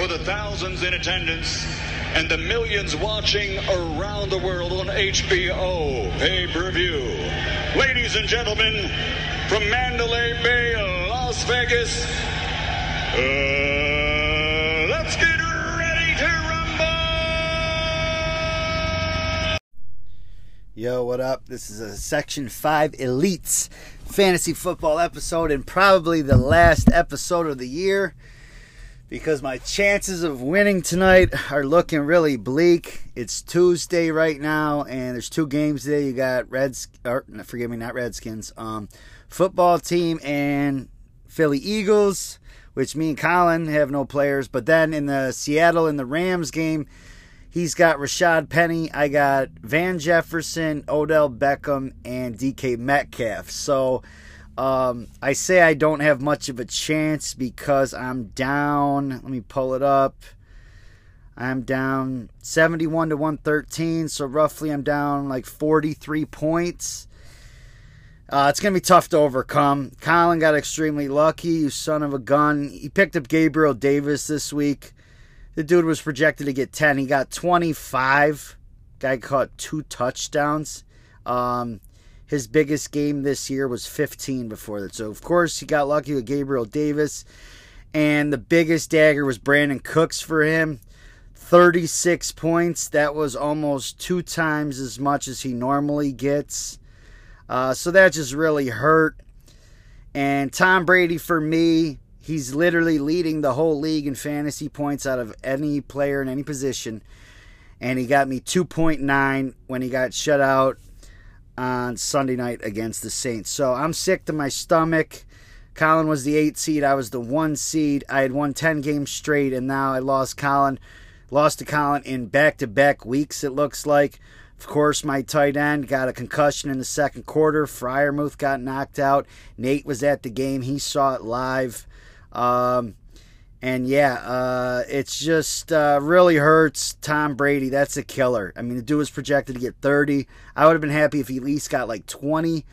for the thousands in attendance and the millions watching around the world on HBO pay per view. Ladies and gentlemen, from Mandalay Bay, Las Vegas, uh, let's get ready to rumble! Yo, what up? This is a Section 5 Elites fantasy football episode and probably the last episode of the year because my chances of winning tonight are looking really bleak. It's Tuesday right now, and there's two games today. You got Reds, or forgive me, not Redskins, um, football team and Philly Eagles, which me and Colin have no players. But then in the Seattle and the Rams game, he's got Rashaad Penny. I got Van Jefferson, Odell Beckham, and DK Metcalf. So um, I say I don't have much of a chance because I'm down. Let me pull it up. I'm down 71 to 113, so roughly I'm down like 43 points. Uh, it's going to be tough to overcome. Colin got extremely lucky, you son of a gun. He picked up Gabriel Davis this week. The dude was projected to get 10. He got 25. Guy caught two touchdowns. Um, his biggest game this year was 15 before that. So, of course, he got lucky with Gabriel Davis. And the biggest dagger was Brandin Cooks for him. 36 points. That was almost two times as much as he normally gets. Uh, so that just really hurt. And Tom Brady, for me, he's literally leading the whole league in fantasy points out of any player in any position. And he got me 2.9 when he got shut out on Sunday night against the Saints. So I'm sick to my stomach. Colin was the eight seed. I was the one seed. I had won 10 games straight, and now I lost Colin. Lost to Colin in back to back weeks, it looks like. Of course, my tight end got a concussion in the second quarter. Freiermuth got knocked out. Nate was at the game. He saw it live. Um, and yeah, uh, it's just uh, really hurts Tom Brady. That's a killer. I mean, the dude was projected to get 30. I would have been happy if he at least got like 20.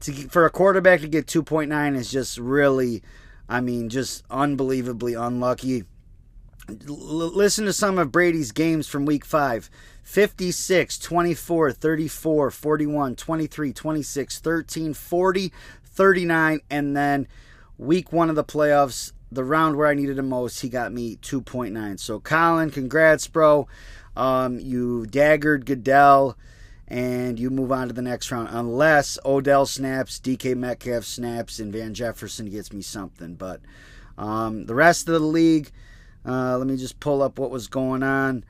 To for a quarterback to get 2.9 is just really, I mean, just unbelievably unlucky. L- listen to some of Brady's games from week 5. 56, 24, 34, 41, 23, 26, 13, 40, 39, and then week 1 of the playoffs, the round where I needed him most, he got me 2.9. So, Colin, congrats, bro. Um, you daggered Goodell, and you move on to the next round. Unless Odell snaps, DK Metcalf snaps, and Van Jefferson gets me something. But um, the rest of the league, uh, let me just pull up what was going on.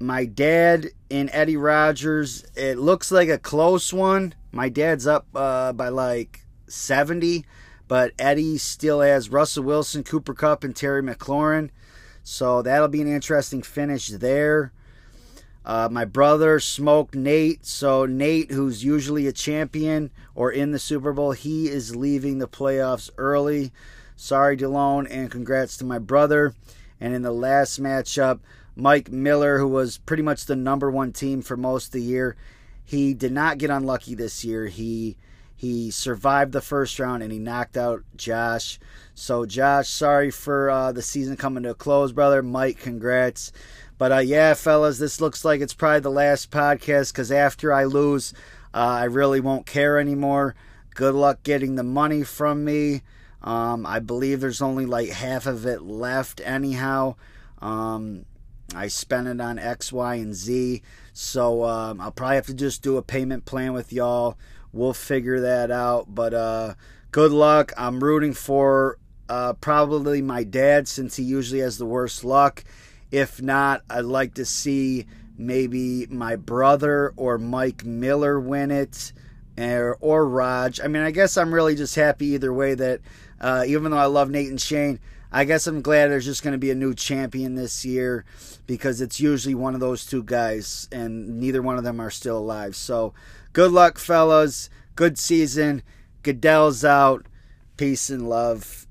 My dad and Eddie Rogers, it looks like a close one. My dad's up uh, by like 70 but Eddie still has Russell Wilson, Cooper Kupp, and Terry McLaurin. So that'll be an interesting finish there. Uh, my brother smoked Nate. So Nate, who's usually a champion or in the Super Bowl, he is leaving the playoffs early. Sorry, DeLone, and congrats to my brother. And in the last matchup, Mike Miller, who was pretty much the number one team for most of the year, he did not get unlucky this year. He he survived the first round and he knocked out Josh. So, Josh, sorry for uh, the season coming to a close, brother. Mike, congrats. But uh, yeah, fellas, this looks like it's probably the last podcast because after I lose, uh, I really won't care anymore. Good luck getting the money from me. Um, I believe there's only like half of it left, anyhow. Um, I spent it on X, Y, and Z. So um, I'll probably have to just do a payment plan with y'all. We'll figure that out. But uh, good luck. I'm rooting for uh, probably my dad since he usually has the worst luck. If not, I'd like to see maybe my brother or Mike Miller win it or, or Raj. I mean, I guess I'm really just happy either way that uh, even though I love Nate and Shane, I guess I'm glad there's just going to be a new champion this year because it's usually one of those two guys, and neither one of them are still alive. So Good luck, fellas. Good season. Goodell's out. Peace and love.